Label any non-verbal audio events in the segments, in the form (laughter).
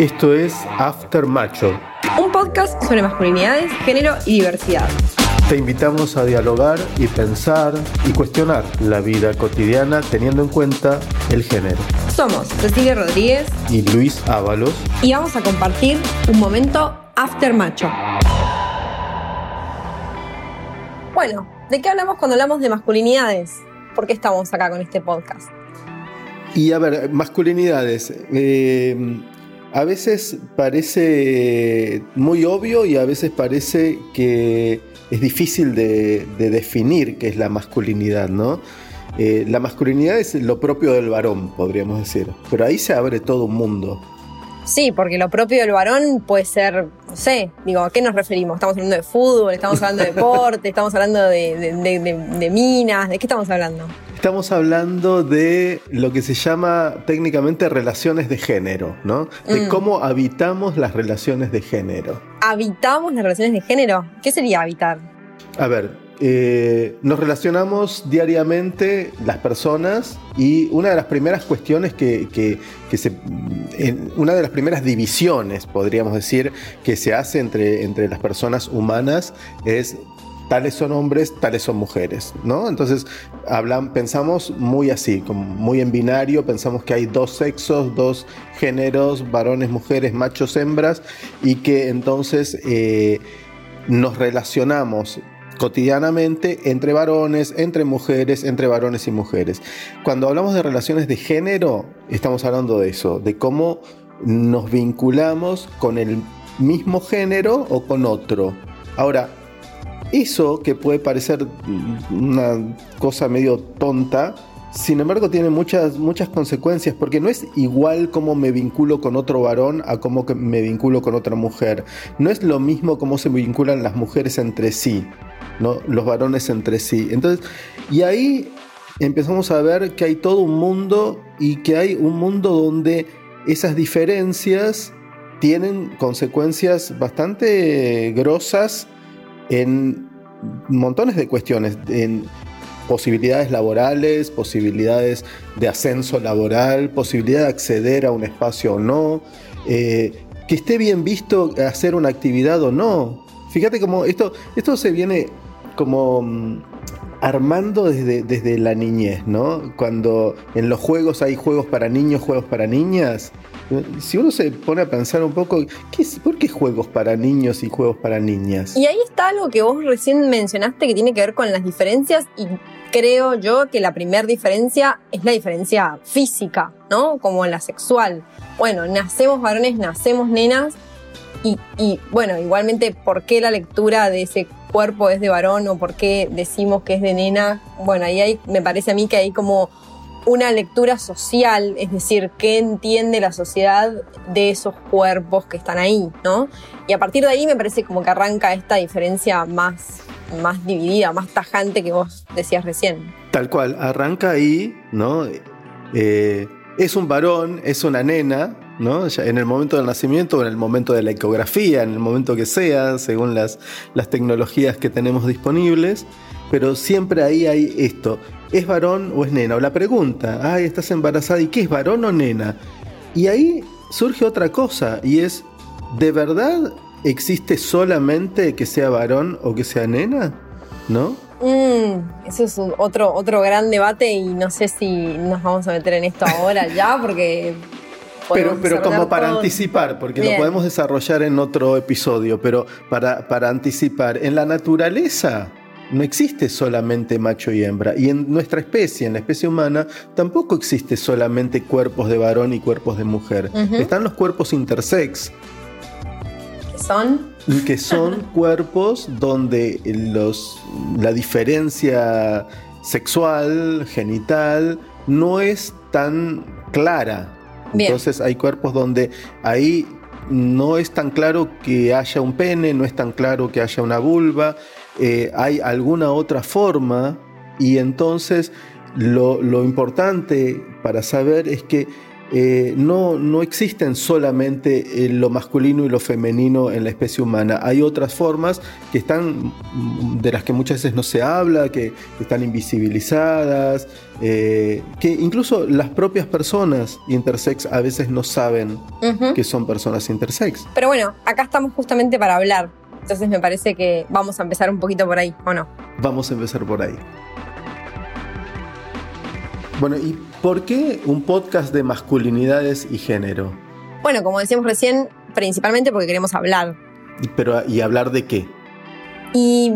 Esto es After Macho. Un podcast sobre masculinidades, género y diversidad. Te invitamos a dialogar y pensar y cuestionar la vida cotidiana teniendo en cuenta el género. Somos Cecilia Rodríguez y Luis Ábalos. Y vamos a compartir un momento After Macho. Bueno, ¿de qué hablamos cuando hablamos de masculinidades? ¿Por qué estamos acá con este podcast? Y a ver, masculinidades. Eh, a veces parece muy obvio y a veces parece que es difícil de, definir qué es la masculinidad, ¿no? Eh, la masculinidad es lo propio del varón, podríamos decir, pero ahí se abre todo un mundo. Sí, porque lo propio del varón puede ser, no sé, digo, ¿a qué nos referimos? Estamos hablando de fútbol, estamos hablando de deporte, estamos hablando de minas, ¿de qué estamos hablando? Estamos hablando de lo que se llama técnicamente relaciones de género, ¿no? De mm. cómo habitamos las relaciones de género. ¿Habitamos las relaciones de género? ¿Qué sería habitar? A ver, eh, nos relacionamos diariamente las personas y una de las primeras cuestiones que, que, se. una de las primeras divisiones, podríamos decir, que se hace entre, entre las personas humanas es tales son hombres, tales son mujeres, ¿no? Entonces hablan, pensamos muy así, como muy en binario, pensamos que hay dos sexos, dos géneros, varones, mujeres, machos, hembras, y que entonces eh, nos relacionamos cotidianamente entre varones, entre mujeres, entre varones y mujeres. Cuando hablamos de relaciones de género, estamos hablando de eso, de cómo nos vinculamos con el mismo género o con otro. Ahora, eso que puede parecer una cosa medio tonta, sin embargo tiene muchas, muchas consecuencias, porque no es igual como me vinculo con otro varón a cómo me vinculo con otra mujer. No es lo mismo cómo se vinculan las mujeres entre sí, ¿no? los varones entre sí. Entonces, y ahí empezamos a ver que hay todo un mundo y que hay un mundo donde esas diferencias tienen consecuencias bastante grosas en montones de cuestiones, en posibilidades laborales, posibilidades de ascenso laboral, posibilidad de acceder a un espacio o no, eh, que esté bien visto hacer una actividad o no. Fíjate cómo esto, esto se viene como mm, armando desde, desde la niñez, ¿no? Cuando en los juegos hay juegos para niños, juegos para niñas, si uno se pone a pensar un poco, ¿qué, ¿por qué juegos para niños y juegos para niñas? Y ahí está algo que vos recién mencionaste que tiene que ver con las diferencias y creo yo que la primera diferencia es la diferencia física, ¿no? Como la sexual. Bueno, nacemos varones, nacemos nenas y, y bueno, igualmente, ¿por qué la lectura de ese cuerpo es de varón o por qué decimos que es de nena? Bueno, ahí hay, me parece a mí que hay como una lectura social, es decir, qué entiende la sociedad de esos cuerpos que están ahí, ¿no? Y a partir de ahí me parece como que arranca esta diferencia más, más dividida, más tajante que vos decías recién. Tal cual, arranca ahí, ¿no? Eh, es un varón, es una nena, ¿no? en el momento del nacimiento, en el momento de la ecografía, en el momento que sea, según las, las tecnologías que tenemos disponibles, pero siempre ahí hay esto, ¿es varón o es nena? O la pregunta, ay, estás embarazada, ¿y qué es varón o nena? Y ahí surge otra cosa, y es, ¿de verdad existe solamente que sea varón o que sea nena? ¿No? Mm, eso es otro, otro gran debate y no sé si nos vamos a meter en esto ahora ya, porque pero, pero como para anticipar, porque lo podemos desarrollar en otro episodio, pero para, para anticipar, en la naturaleza no existe solamente macho y hembra. Y en nuestra especie, en la especie humana, tampoco existe solamente cuerpos de varón y cuerpos de mujer. Están los cuerpos intersex. ¿Qué son? Que son (laughs) cuerpos donde los, la diferencia sexual, genital, no es tan clara. Entonces hay cuerpos donde ahí no es tan claro que haya un pene, no es tan claro que haya una vulva, eh, hay alguna otra forma y entonces lo, importante para saber es que eh, no, no existen solamente eh, lo masculino y lo femenino en la especie humana. Hay otras formas que están, de las que muchas veces no se habla, que, están invisibilizadas, eh, que incluso las propias personas intersex a veces no saben que son personas intersex. Pero bueno, acá estamos justamente para hablar. Entonces me parece que vamos a empezar un poquito por ahí, ¿o no? Vamos a empezar por ahí. Bueno, ¿y por qué un podcast de masculinidades y género? Bueno, como decíamos recién, principalmente porque queremos hablar. Pero, ¿y hablar de qué? Y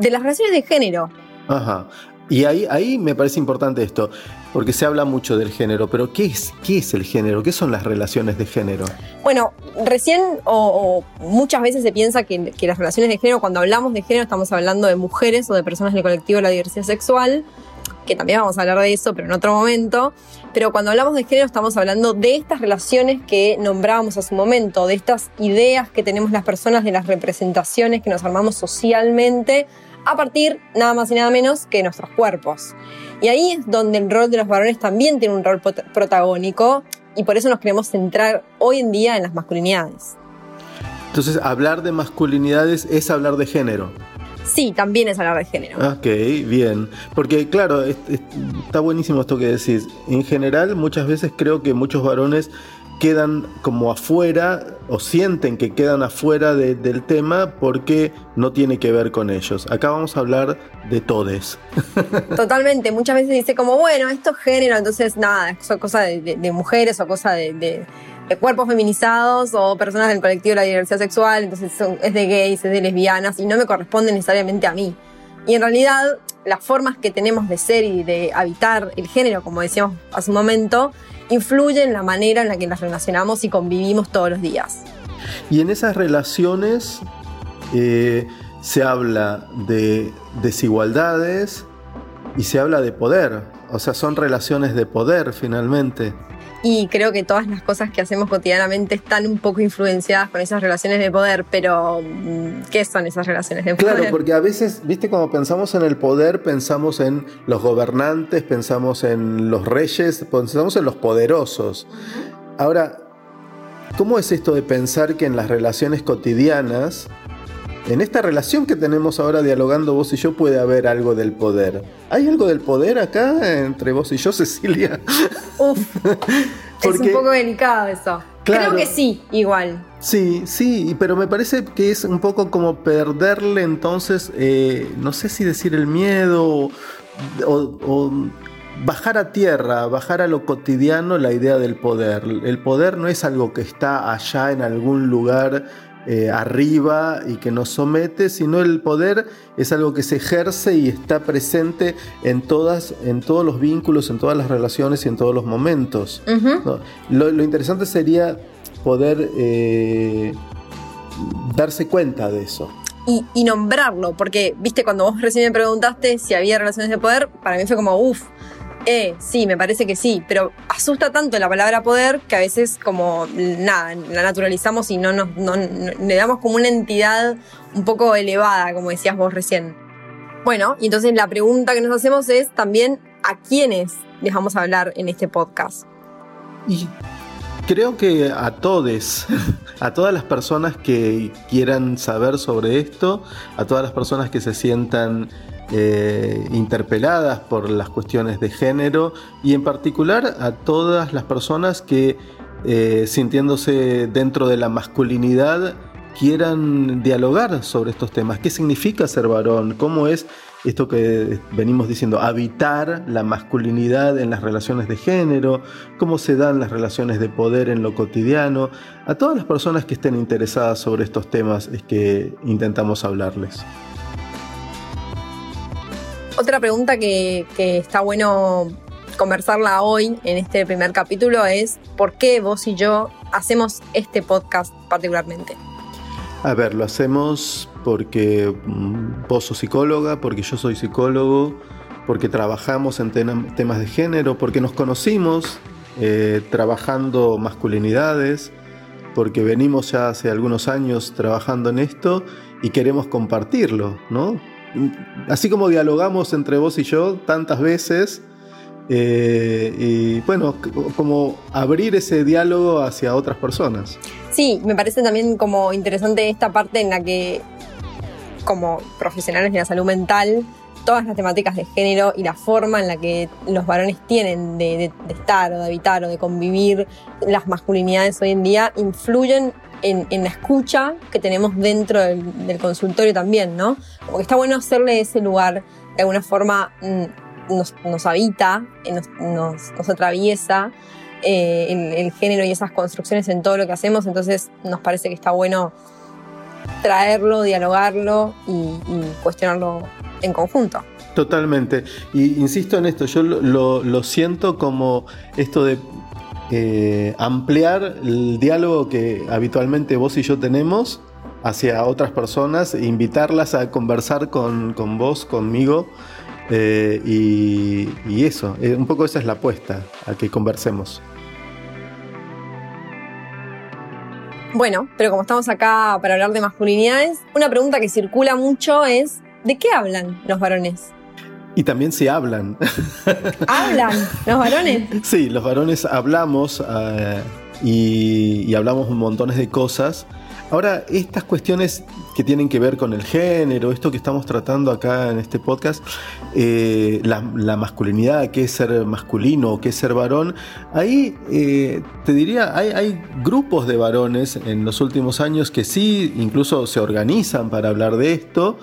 de las relaciones de género. Ajá. Y ahí, ahí me parece importante esto, porque se habla mucho del género, pero ¿qué es, qué es el género? ¿Qué son las relaciones de género? Bueno, recién o, muchas veces se piensa que, que, las relaciones de género, cuando hablamos de género, estamos hablando de mujeres o de personas del colectivo de la diversidad sexual, que también vamos a hablar de eso, pero en otro momento. Pero cuando hablamos de género estamos hablando de estas relaciones que nombrábamos hace un momento, de estas ideas que tenemos las personas, de las representaciones que nos armamos socialmente a partir nada más y nada menos que nuestros cuerpos. Y ahí es donde el rol de los varones también tiene un rol protagónico y por eso nos queremos centrar hoy en día en las masculinidades. Entonces, hablar de masculinidades es hablar de género. Sí, también es hablar de género. Ok, bien. Porque claro, está buenísimo esto que decís. En general, muchas veces creo que muchos varones quedan como afuera o sienten que quedan afuera del tema porque no tiene que ver con ellos. Acá vamos a hablar de todes. (laughs) Totalmente, muchas veces dice como, bueno, esto es género, entonces nada, es cosa de, mujeres o cosa de, cuerpos feminizados o personas del colectivo de la diversidad sexual, entonces es de gays, es de lesbianas y no me corresponde necesariamente a mí. Y en realidad las formas que tenemos de ser y de habitar el género, como decíamos hace un momento, influye en la manera en la que nos relacionamos y convivimos todos los días. Y en esas relaciones eh, se habla de desigualdades y se habla de poder. O sea, son relaciones de poder finalmente. Y creo que todas las cosas que hacemos cotidianamente están un poco influenciadas con esas relaciones de poder, pero mm, ¿qué son esas relaciones de poder? Claro, porque a veces, viste, cuando pensamos en el poder, pensamos en los gobernantes, pensamos en los reyes, pensamos en los poderosos. Ahora, ¿cómo es esto de pensar que en las relaciones cotidianas en esta relación que tenemos ahora dialogando vos y yo puede haber algo del poder. ¿Hay algo del poder acá entre vos y yo, (laughs) Cecilia? Uf, (laughs) es un poco delicado eso. Creo que sí, igual. Sí, sí, pero me parece que es un poco como perderle entonces, eh, no sé si decir el miedo o bajar a tierra, bajar a lo cotidiano la idea del poder. El poder no es algo que está allá en algún lugar eh, arriba y que nos somete, sino el poder es algo que se ejerce y está presente en, todas, en todos los vínculos, en todas las relaciones y en todos los momentos. lo, interesante sería poder eh, darse cuenta de eso. Y, y, nombrarlo, porque, viste, cuando vos recién me preguntaste si había relaciones de poder, para mí fue como, uff, eh, sí, me parece que sí, pero asusta tanto la palabra poder que a veces como nada, la naturalizamos y no nos le damos como una entidad un poco elevada, como decías vos recién. Bueno, y entonces la pregunta que nos hacemos es también a quiénes les vamos a hablar en este podcast. Y creo que a todos, (laughs) a todas las personas que quieran saber sobre esto, a todas las personas que se sientan eh, interpeladas por las cuestiones de género y en particular a todas las personas que eh, sintiéndose dentro de la masculinidad quieran dialogar sobre estos temas. ¿Qué significa ser varón? ¿Cómo es esto que venimos diciendo, habitar la masculinidad en las relaciones de género? ¿Cómo se dan las relaciones de poder en lo cotidiano? A todas las personas que estén interesadas sobre estos temas es que intentamos hablarles. Otra pregunta que, está bueno conversarla hoy en este primer capítulo es ¿por qué vos y yo hacemos este podcast particularmente? A ver, lo hacemos porque mm, vos sos psicóloga, porque yo soy psicólogo, porque trabajamos en temas de género, porque nos conocimos eh, trabajando masculinidades, porque venimos ya hace algunos años trabajando en esto y queremos compartirlo, ¿no? Así como dialogamos entre vos y yo tantas veces, eh, y bueno, como abrir ese diálogo hacia otras personas. Sí, me parece también como interesante esta parte en la que como profesionales de la salud mental todas las temáticas de género y la forma en la que los varones tienen de, estar o de habitar o de convivir las masculinidades hoy en día influyen en, la escucha que tenemos dentro del, consultorio también, ¿no? Como que está bueno hacerle ese lugar, de alguna forma mm, nos, habita, eh, nos, atraviesa eh, el, género y esas construcciones en todo lo que hacemos, entonces nos parece que está bueno traerlo, dialogarlo y cuestionarlo en conjunto. Totalmente. Y insisto en esto, yo lo, siento como esto de eh, ampliar el diálogo que habitualmente vos y yo tenemos hacia otras personas, e invitarlas a conversar con, vos, conmigo. Eh, y, eso, eh, un poco esa es la apuesta, a que conversemos. Bueno, pero como estamos acá para hablar de masculinidades, una pregunta que circula mucho es, ¿De qué hablan los varones? Y también se hablan. (laughs) ¿Hablan los varones? Sí, los varones hablamos eh, y, hablamos montones de cosas. Ahora, estas cuestiones que tienen que ver con el género, esto que estamos tratando acá en este podcast, eh, la, masculinidad, qué es ser masculino, qué es ser varón, ahí eh, te diría, hay, hay, grupos de varones en los últimos años que sí, incluso se organizan para hablar de esto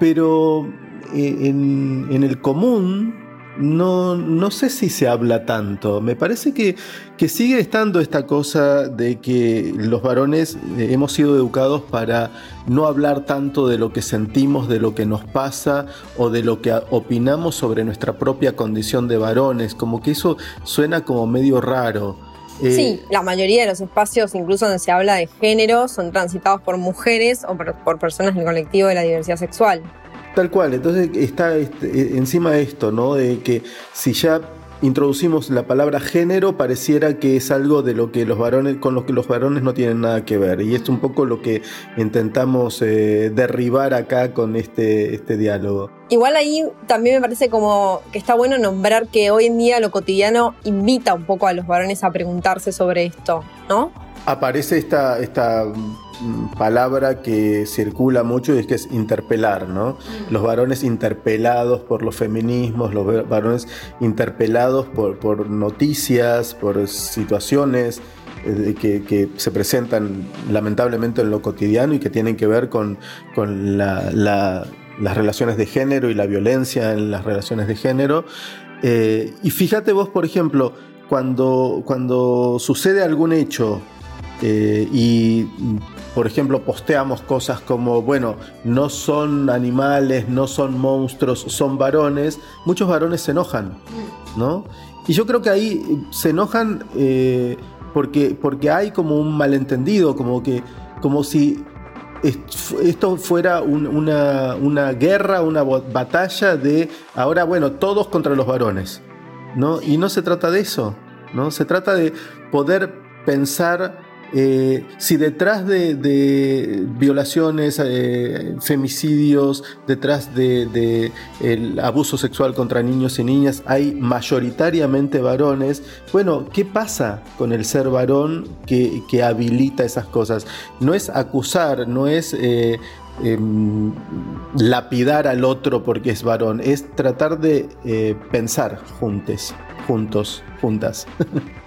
pero en, el común no, no, sé si se habla tanto. Me parece que, que, sigue estando esta cosa de que los varones eh, hemos sido educados para no hablar tanto de lo que sentimos, de lo que nos pasa o de lo que opinamos sobre nuestra propia condición de varones. Como que eso suena como medio raro. Eh, sí, la mayoría de los espacios, incluso donde se habla de género, son transitados por mujeres o por, personas del colectivo de la diversidad sexual. Tal cual, entonces está este, encima de esto, ¿no? De que si ya introducimos la palabra género, pareciera que es algo de lo que los varones, con lo que los varones no tienen nada que ver. Y es un poco lo que intentamos eh, derribar acá con este, este diálogo. Igual ahí también me parece como que está bueno nombrar que hoy en día lo cotidiano invita un poco a los varones a preguntarse sobre esto, ¿no? Aparece esta, esta palabra que circula mucho y es que es interpelar, ¿no? Los varones interpelados por los feminismos, los varones interpelados por, noticias, por situaciones eh, que, se presentan lamentablemente en lo cotidiano y que tienen que ver con, las relaciones de género y la violencia en las relaciones de género. Eh, y fíjate vos, por ejemplo, cuando, cuando sucede algún hecho eh, y por ejemplo, posteamos cosas como, bueno, no son animales, no son monstruos, son varones, muchos varones se enojan, ¿no? Y yo creo que ahí se enojan eh, porque, porque hay como un malentendido, como que, como si esto fuera una, una, guerra, una batalla de ahora, bueno, todos contra los varones, ¿no? Y no se trata de eso, ¿no? Se trata de poder pensar eh, si detrás de, violaciones, eh, femicidios, detrás de, abuso sexual contra niños y niñas hay mayoritariamente varones, bueno, ¿qué pasa con el ser varón que, habilita esas cosas? No es acusar, no es eh, em, lapidar al otro porque es varón, es tratar de pensar juntos, juntos, juntas. (laughs)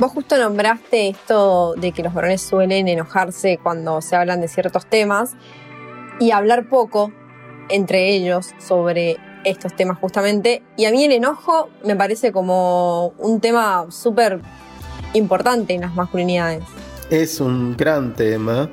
Vos justo nombraste esto de que los varones suelen enojarse cuando se hablan de ciertos temas y hablar poco entre ellos sobre estos temas justamente. Y a mí el enojo me parece como un tema súper importante en las masculinidades. Es un gran tema.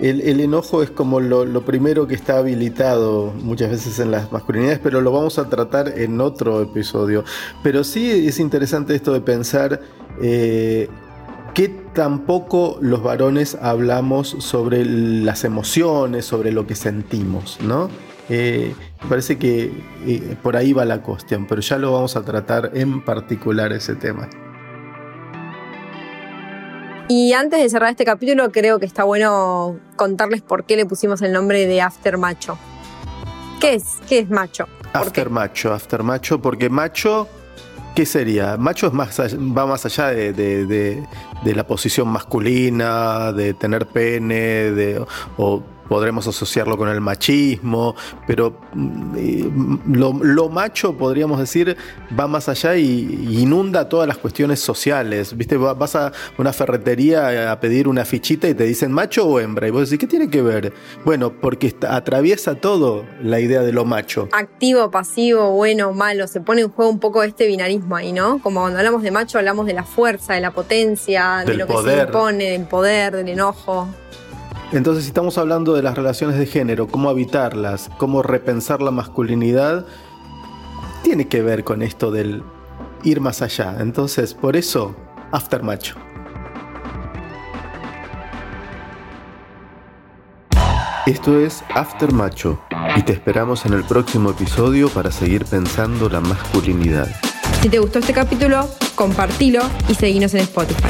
El, enojo es como lo, primero que está habilitado muchas veces en las masculinidades, pero lo vamos a tratar en otro episodio. Pero sí es interesante esto de pensar eh, que tampoco los varones hablamos sobre las emociones, sobre lo que sentimos, ¿no? Eh, parece que eh, por ahí va la cuestión, pero ya lo vamos a tratar en particular ese tema. Y antes de cerrar este capítulo, creo que está bueno contarles por qué le pusimos el nombre de After Macho. ¿Qué es? ¿Qué es macho? After Macho, After Macho, porque macho ¿qué sería? Macho es más, va más allá de, la posición masculina, de tener pene, de, o podremos asociarlo con el machismo, pero mm, lo, macho, podríamos decir, va más allá y inunda todas las cuestiones sociales. ¿Viste? Vas a una ferretería a pedir una fichita y te dicen macho o hembra. Y vos decís, ¿qué tiene que ver? Bueno, porque atraviesa todo la idea de lo macho. Activo, pasivo, bueno, malo. Se pone en juego un poco este binarismo ahí, ¿no? Como cuando hablamos de macho, hablamos de la fuerza, de la potencia, de lo que se impone, del poder, del enojo. Entonces, si estamos hablando de las relaciones de género, cómo habitarlas, cómo repensar la masculinidad, tiene que ver con esto del ir más allá. Entonces, por eso, After Macho. Esto es After Macho y te esperamos en el próximo episodio para seguir pensando la masculinidad. Si te gustó este capítulo, compartilo y seguinos en Spotify.